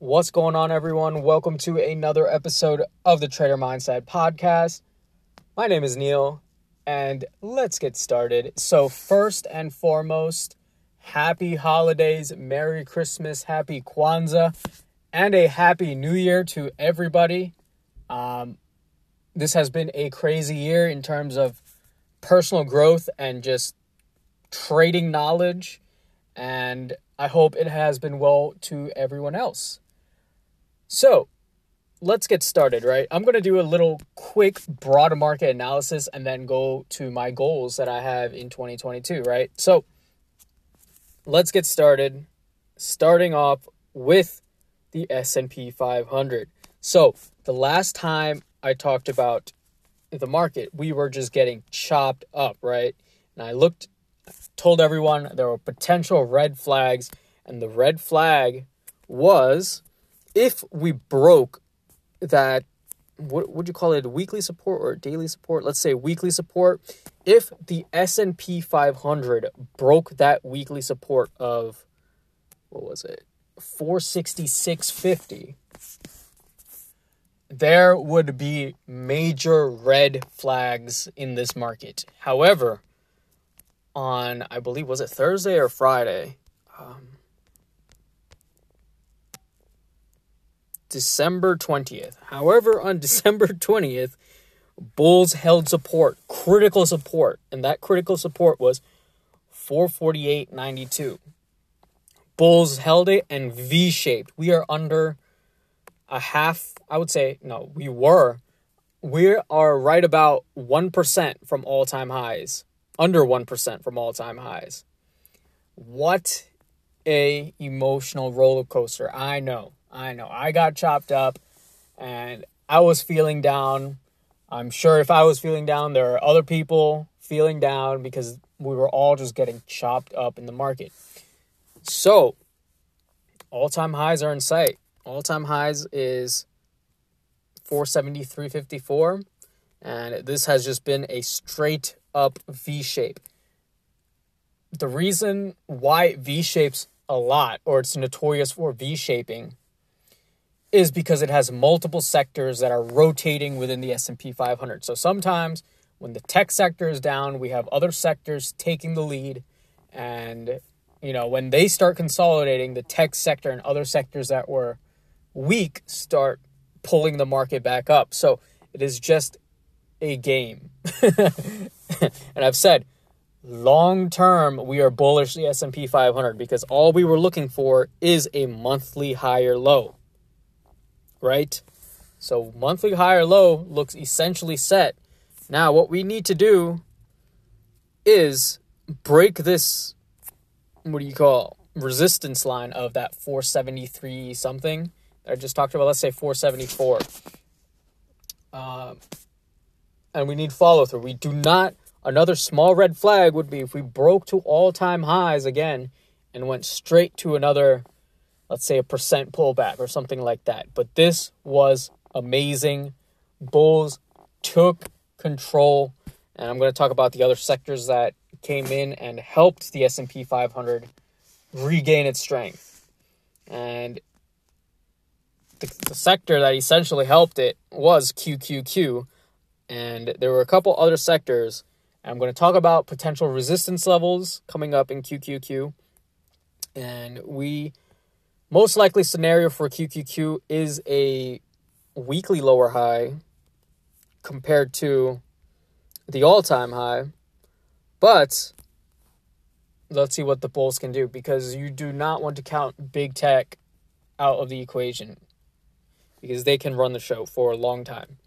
What's going on, everyone? Welcome to another episode of the Trader Mindset Podcast. My name is Neil, and let's get started. So, first and foremost, happy holidays, Merry Christmas, Happy Kwanzaa, and a Happy New Year to everybody. Um, this has been a crazy year in terms of personal growth and just trading knowledge, and I hope it has been well to everyone else. So, let's get started, right? I'm going to do a little quick broad market analysis and then go to my goals that I have in 2022, right? So, let's get started starting off with the S&P 500. So, the last time I talked about the market, we were just getting chopped up, right? And I looked told everyone there were potential red flags and the red flag was if we broke that what would you call it weekly support or daily support? Let's say weekly support. If the s&p 500 broke that weekly support of what was it 466.50 there would be major red flags in this market. However on i believe was it thursday or friday? Um, December 20th. However, on December 20th, Bulls held support, critical support, and that critical support was 448.92. Bulls held it and V shaped. We are under a half, I would say, no, we were. We are right about 1% from all time highs, under 1% from all time highs. What a emotional roller coaster. I know. I know. I got chopped up and I was feeling down. I'm sure if I was feeling down, there are other people feeling down because we were all just getting chopped up in the market. So, all time highs are in sight. All time highs is 473.54, and this has just been a straight up V shape. The reason why V shapes a lot, or it's notorious for V shaping, is because it has multiple sectors that are rotating within the S&P 500. So sometimes when the tech sector is down, we have other sectors taking the lead and you know, when they start consolidating, the tech sector and other sectors that were weak start pulling the market back up. So it is just a game. and I've said long term we are bullish the S&P 500 because all we were looking for is a monthly higher low right? So monthly high or low looks essentially set. Now, what we need to do is break this, what do you call, resistance line of that 473 something that I just talked about. Let's say 474. Um, and we need follow through. We do not, another small red flag would be if we broke to all time highs again and went straight to another let's say a percent pullback or something like that. But this was amazing. Bulls took control, and I'm going to talk about the other sectors that came in and helped the S&P 500 regain its strength. And the, the sector that essentially helped it was QQQ, and there were a couple other sectors. I'm going to talk about potential resistance levels coming up in QQQ. And we most likely scenario for QQQ is a weekly lower high compared to the all time high. But let's see what the Bulls can do because you do not want to count big tech out of the equation because they can run the show for a long time.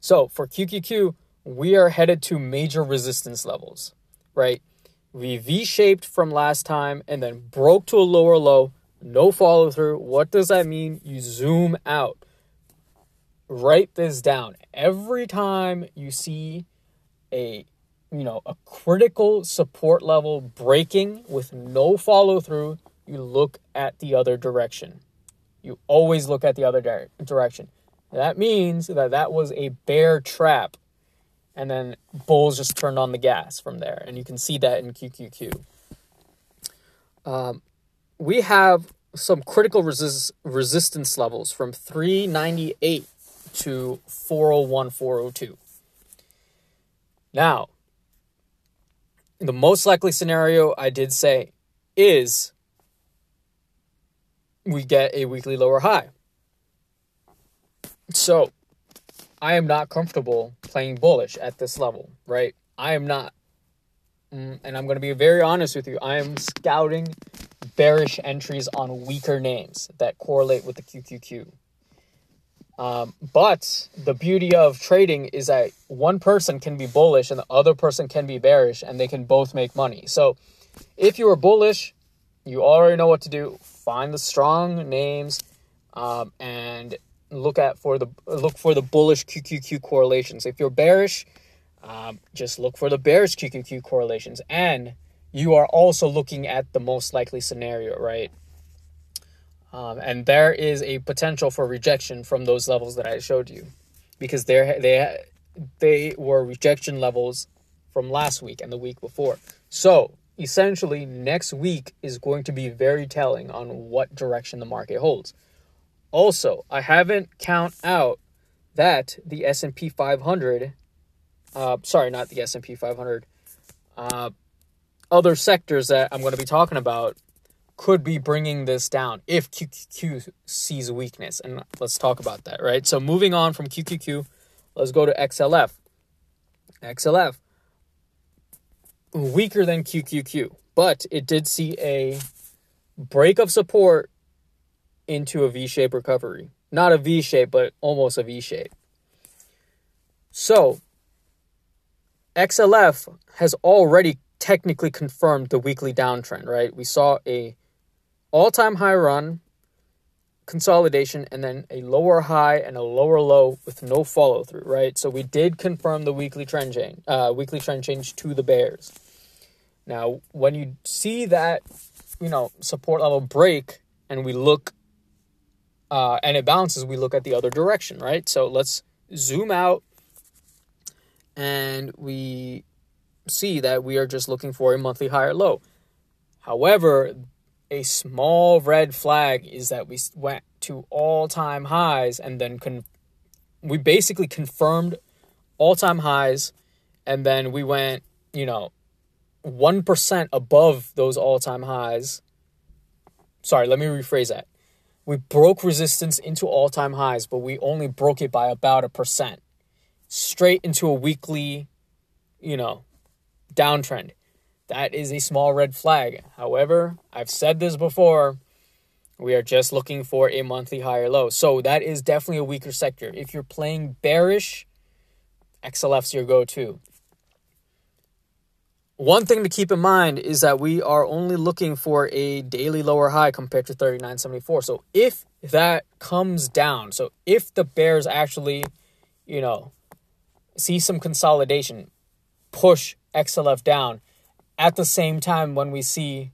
So for QQQ, we are headed to major resistance levels, right? We V shaped from last time and then broke to a lower low no follow through. What does that mean? You zoom out. Write this down. Every time you see a you know, a critical support level breaking with no follow through, you look at the other direction. You always look at the other di- direction. That means that that was a bear trap. And then bulls just turned on the gas from there. And you can see that in QQQ. Um, we have some critical resist, resistance levels from 398 to 401, 402. Now, the most likely scenario I did say is we get a weekly lower high. So, I am not comfortable playing bullish at this level, right? I am not. Mm, and I'm going to be very honest with you. I am scouting bearish entries on weaker names that correlate with the QQQ. Um, but the beauty of trading is that one person can be bullish and the other person can be bearish, and they can both make money. So, if you are bullish, you already know what to do. Find the strong names um, and look at for the look for the bullish QQQ correlations. If you're bearish, um, just look for the bearish QQQ correlations, and you are also looking at the most likely scenario, right? Um, and there is a potential for rejection from those levels that I showed you, because they they they were rejection levels from last week and the week before. So essentially, next week is going to be very telling on what direction the market holds. Also, I haven't count out that the S and P 500, uh, sorry, not the S and P 500, uh, other sectors that I'm going to be talking about could be bringing this down if QQQ sees weakness. And let's talk about that, right? So moving on from QQQ, let's go to XLF. XLF, weaker than QQQ, but it did see a break of support into a V shape recovery. Not a V shape, but almost a V shape. So, XLF has already technically confirmed the weekly downtrend, right? We saw a all-time high run, consolidation, and then a lower high and a lower low with no follow through, right? So we did confirm the weekly trend change, uh, weekly trend change to the bears. Now, when you see that, you know, support level break, and we look, uh, and it bounces, we look at the other direction, right? So let's zoom out, and we see that we are just looking for a monthly higher low. However, a small red flag is that we went to all-time highs and then con- we basically confirmed all-time highs and then we went, you know, 1% above those all-time highs. Sorry, let me rephrase that. We broke resistance into all-time highs, but we only broke it by about a percent. Straight into a weekly, you know, downtrend. That is a small red flag. However, I've said this before, we are just looking for a monthly higher low. So that is definitely a weaker sector. If you're playing bearish, XLF's your go to. One thing to keep in mind is that we are only looking for a daily lower high compared to 39.74. So if that comes down, so if the bears actually, you know, see some consolidation, push XLF down. At the same time, when we see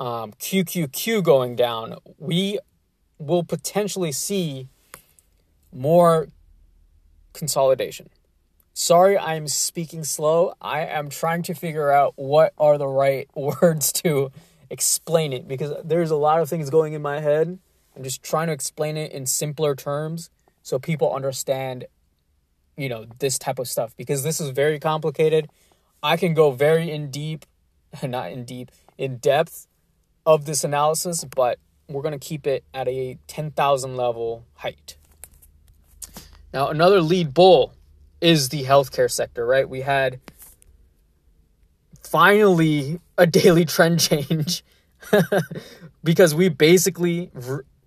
um, QQQ going down, we will potentially see more consolidation. Sorry, I'm speaking slow. I am trying to figure out what are the right words to explain it because there's a lot of things going in my head. I'm just trying to explain it in simpler terms so people understand you know this type of stuff because this is very complicated. I can go very in deep not in deep in depth of this analysis but we're going to keep it at a 10,000 level height. Now another lead bull is the healthcare sector right? We had finally a daily trend change because we basically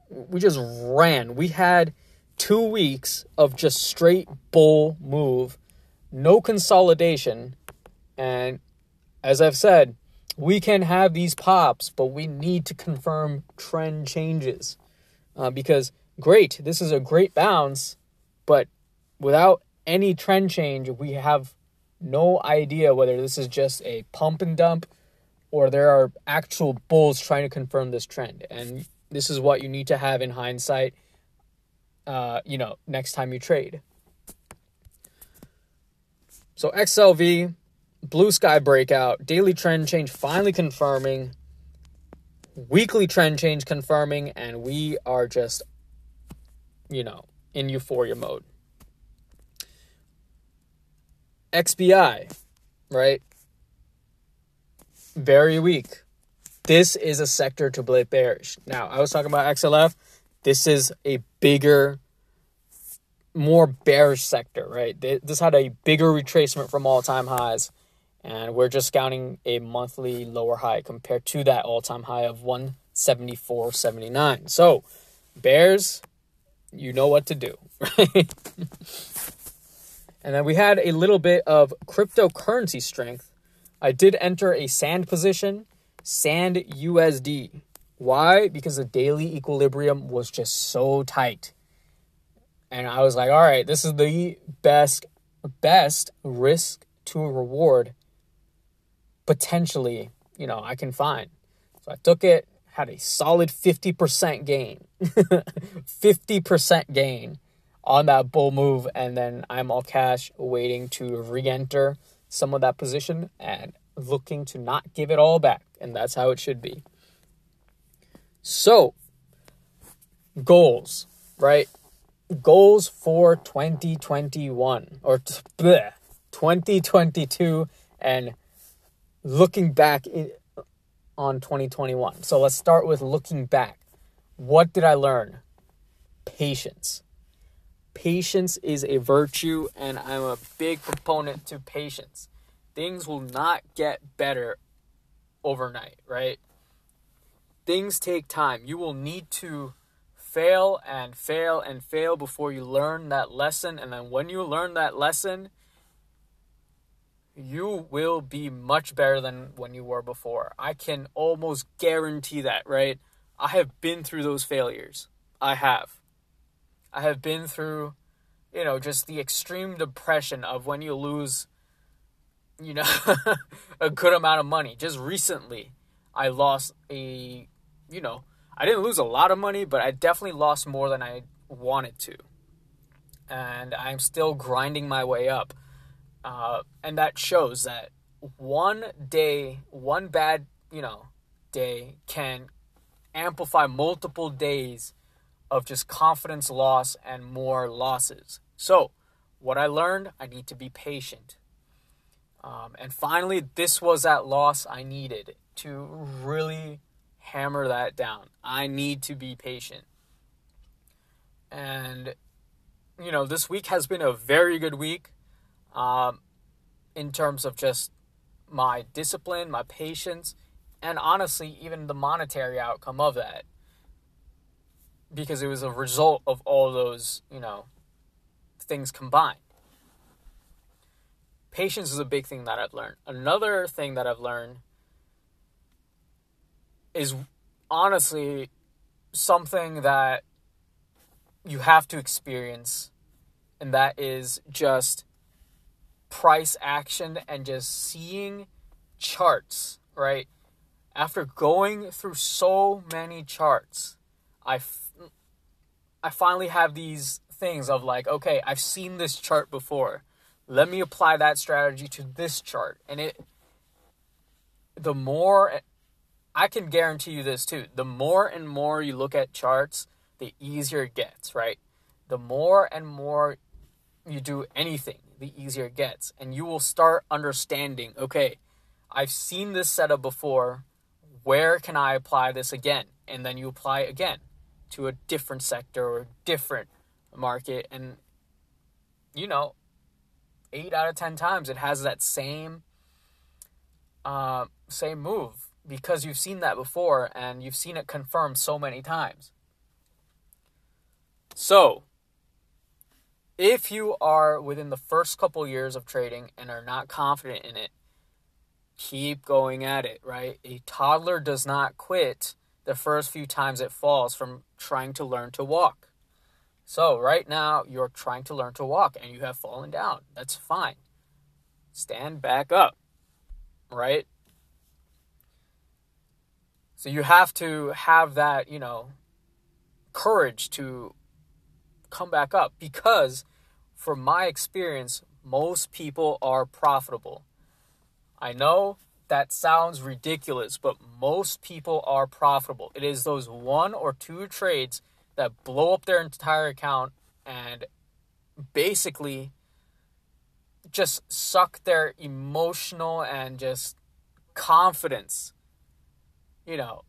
we just ran. We had two weeks of just straight bull move, no consolidation. And as I've said, we can have these pops, but we need to confirm trend changes. Uh, because, great, this is a great bounce, but without any trend change, we have no idea whether this is just a pump and dump or there are actual bulls trying to confirm this trend. And this is what you need to have in hindsight uh, you know, next time you trade. So XLV, blue sky breakout, daily trend change finally confirming. weekly trend change confirming, and we are just, you know, in euphoria mode. XBI, right? Very weak. This is a sector to play bearish. Now, I was talking about XLF. This is a bigger, more bearish sector, right? This had a bigger retracement from all time highs, and we're just counting a monthly lower high compared to that all time high of 174.79. So, bears, you know what to do, right? and then we had a little bit of cryptocurrency strength. I did enter a sand position Sand USD. Why? Because the daily equilibrium was just so tight. And I was like, all right, this is the best best risk to reward potentially, you know, I can find. So I took it, had a solid 50% gain. 50% gain on that bull move and then I'm all cash waiting to re-enter some of that position and looking to not give it all back and that's how it should be. So, goals, right? Goals for 2021 or t- bleh, 2022 and looking back on 2021. So, let's start with looking back. What did I learn? Patience. Patience is a virtue, and I'm a big proponent to patience. Things will not get better overnight, right? Things take time. You will need to fail and fail and fail before you learn that lesson. And then when you learn that lesson, you will be much better than when you were before. I can almost guarantee that, right? I have been through those failures. I have. I have been through, you know, just the extreme depression of when you lose you know, a good amount of money. Just recently, I lost a, you know, I didn't lose a lot of money, but I definitely lost more than I wanted to. And I'm still grinding my way up. Uh, and that shows that one day, one bad, you know, day can amplify multiple days of just confidence loss and more losses. So, what I learned, I need to be patient. Um, and finally, this was that loss I needed to really hammer that down. I need to be patient. And, you know, this week has been a very good week um, in terms of just my discipline, my patience, and honestly, even the monetary outcome of that. Because it was a result of all those, you know, things combined patience is a big thing that I've learned. Another thing that I've learned is honestly something that you have to experience, and that is just price action and just seeing charts, right? After going through so many charts, I, f- I finally have these things of like, okay, I've seen this chart before let me apply that strategy to this chart and it the more i can guarantee you this too. The more and more you look at charts the easier it gets right? The more and more you do anything the easier it gets. And you will start understanding okay i've seen this setup before. Where can i apply this again? And then you apply again to a different sector or different market. And you know eight out of ten times it has that same uh, same move because you've seen that before and you've seen it confirmed so many times. So, if you are within the first couple years of trading and are not confident in it, keep going at it, right? A toddler does not quit the first few times it falls from trying to learn to walk. So, right now, you're trying to learn to walk and you have fallen down. That's fine. Stand back up, right? So, you have to have that, you know, courage to come back up because, from my experience, most people are profitable. I know that sounds ridiculous, but most people are profitable. It is those one or two trades that blow up their entire account and basically just suck their emotional and just confidence, you know,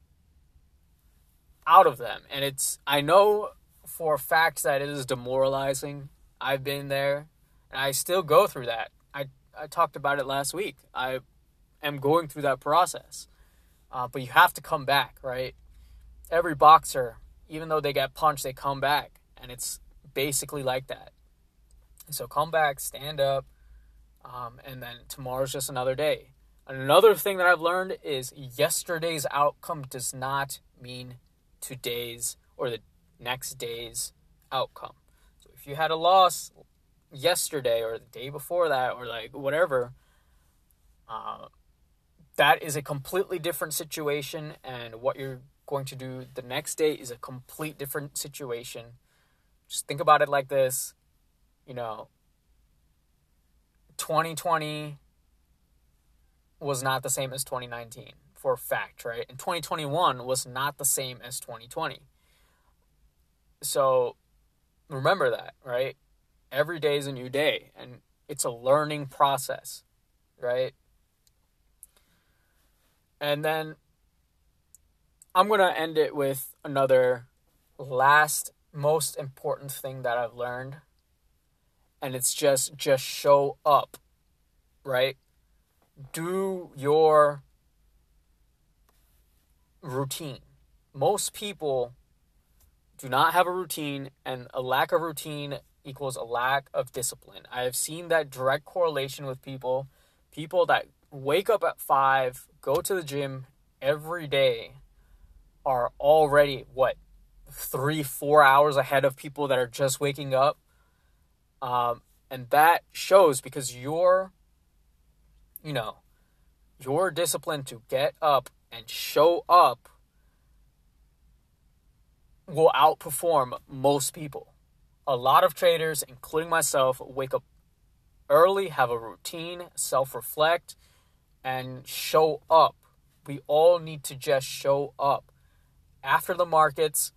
out of them. And it's, I know for a fact that it is demoralizing. I've been there and I still go through that. I, I talked about it last week. I am going through that process. Uh, but you have to come back, right? Every boxer, even though they get punched, they come back. And it's basically like that. So come back, stand up, um, and then tomorrow's just another day. Another thing that I've learned is yesterday's outcome does not mean today's or the next day's outcome. So if you had a loss yesterday or the day before that or like whatever, uh, that is a completely different situation, and what you're going to do the next day is a complete different situation. Just think about it like this you know, 2020 was not the same as 2019 for a fact, right? And 2021 was not the same as 2020. So remember that, right? Every day is a new day and it's a learning process, right? And then I'm going to end it with another last most important thing that I've learned and it's just just show up right do your routine. Most people do not have a routine and a lack of routine equals a lack of discipline. I have seen that direct correlation with people people that wake up at 5 go to the gym every day are already what 3 4 hours ahead of people that are just waking up. Um, and that shows because your, you know, your discipline to get up and show up will outperform most people. A lot of traders, including myself, wake up early, have a routine, self reflect, and show up. We all need to just show up. After the markets,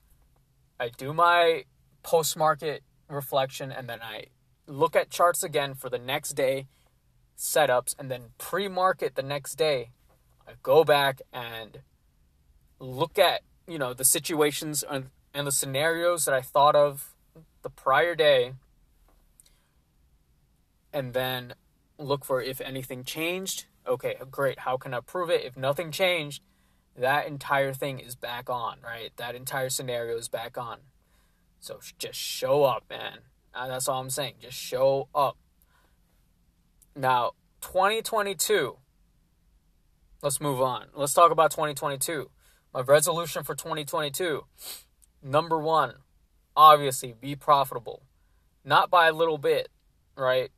I do my post market reflection, and then I look at charts again for the next day setups, and then pre market the next day. I go back and look at you know the situations and, and the scenarios that I thought of the prior day, and then look for if anything changed. Okay, great. How can I prove it? If nothing changed, that entire thing is back on, right? That entire scenario is back on. So just show up, man. Uh, that's all I'm saying. Just show up. Now, 2022. Let's move on. Let's talk about 2022. My resolution for 2022. Number one, obviously, be profitable. Not by a little bit, right?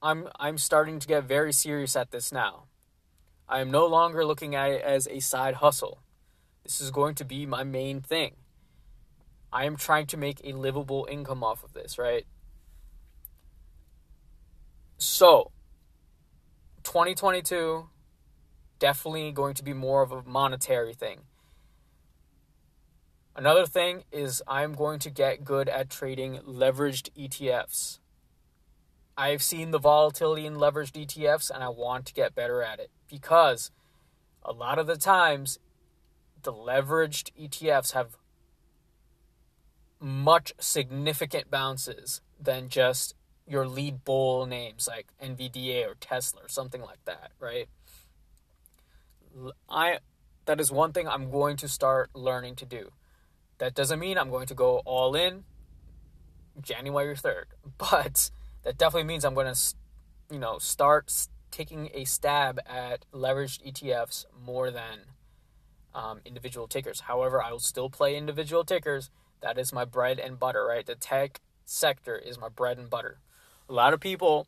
I'm I'm starting to get very serious at this now. I am no longer looking at it as a side hustle. This is going to be my main thing. I am trying to make a livable income off of this, right? So, 2022 definitely going to be more of a monetary thing. Another thing is I'm going to get good at trading leveraged ETFs. I've seen the volatility in leveraged ETFs and I want to get better at it because a lot of the times the leveraged ETFs have much significant bounces than just your lead bull names like NVDA or Tesla or something like that, right? I that is one thing I'm going to start learning to do. That doesn't mean I'm going to go all in January 3rd, but that definitely means I'm going to you know, start taking a stab at leveraged ETFs more than um, individual tickers. However, I will still play individual tickers that is my bread and butter, right? The tech sector is my bread and butter. A lot of people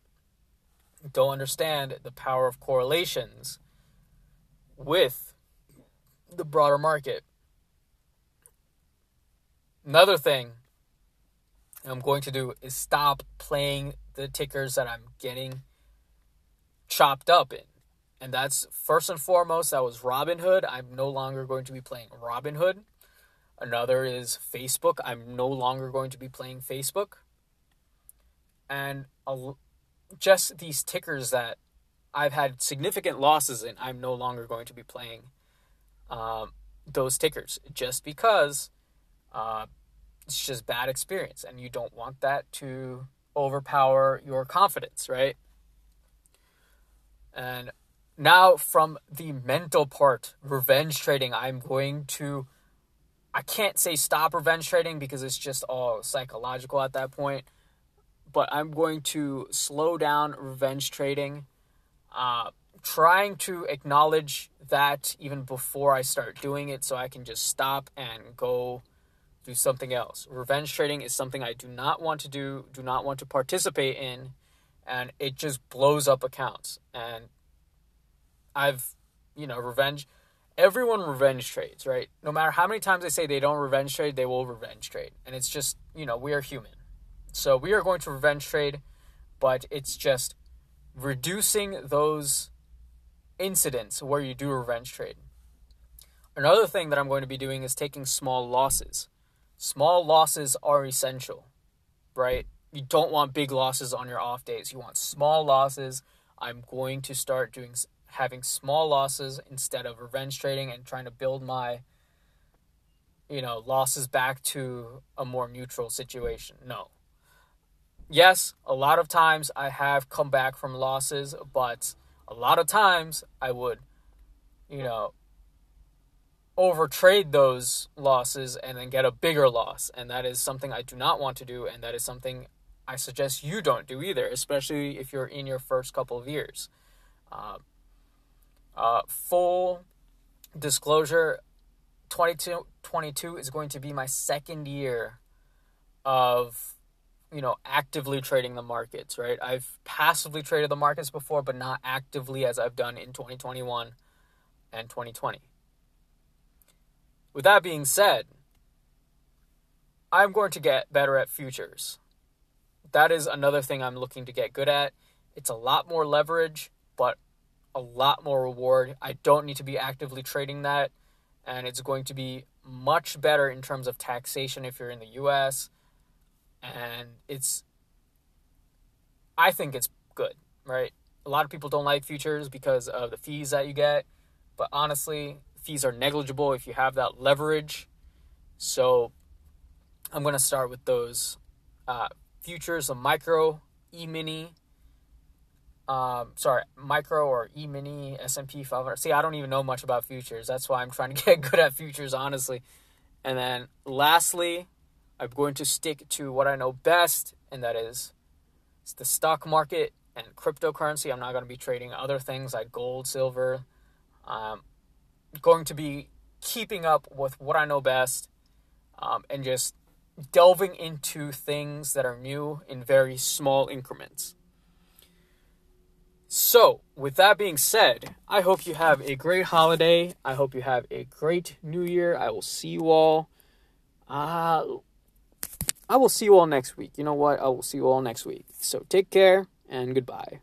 don't understand the power of correlations with the broader market. Another thing I'm going to do is stop playing the tickers that I'm getting chopped up in. And that's first and foremost, that was Robinhood. I'm no longer going to be playing Robinhood. Another is Facebook. I'm no longer going to be playing Facebook. And just these tickers that I've had significant losses in, I'm no longer going to be playing um, those tickers just because uh, it's just bad experience and you don't want that to overpower your confidence, right? And now, from the mental part, revenge trading, I'm going to. I can't say stop revenge trading because it's just all psychological at that point. But I'm going to slow down revenge trading, uh, trying to acknowledge that even before I start doing it so I can just stop and go do something else. Revenge trading is something I do not want to do, do not want to participate in, and it just blows up accounts. And I've, you know, revenge. Everyone revenge trades, right? No matter how many times they say they don't revenge trade, they will revenge trade. And it's just, you know, we are human. So we are going to revenge trade, but it's just reducing those incidents where you do revenge trade. Another thing that I'm going to be doing is taking small losses. Small losses are essential, right? You don't want big losses on your off days. You want small losses. I'm going to start doing having small losses instead of revenge trading and trying to build my you know losses back to a more neutral situation. No. Yes, a lot of times I have come back from losses, but a lot of times I would you know overtrade those losses and then get a bigger loss and that is something I do not want to do and that is something I suggest you don't do either, especially if you're in your first couple of years. Uh, uh, full disclosure 2022 is going to be my second year of you know actively trading the markets right i've passively traded the markets before but not actively as i've done in 2021 and 2020 with that being said i'm going to get better at futures that is another thing i'm looking to get good at it's a lot more leverage but a lot more reward. I don't need to be actively trading that, and it's going to be much better in terms of taxation if you're in the US. And it's, I think it's good, right? A lot of people don't like futures because of the fees that you get, but honestly, fees are negligible if you have that leverage. So I'm going to start with those uh, futures, a micro, e mini, um, sorry, micro or E mini S and P 500. See, I don't even know much about futures. That's why I'm trying to get good at futures, honestly. And then lastly, I'm going to stick to what I know best, and that is the stock market and cryptocurrency. I'm not going to be trading other things like gold, silver. I'm going to be keeping up with what I know best um, and just delving into things that are new in very small increments. So, with that being said, I hope you have a great holiday. I hope you have a great new year. I will see you all. Uh, I will see you all next week. You know what? I will see you all next week. So, take care and goodbye.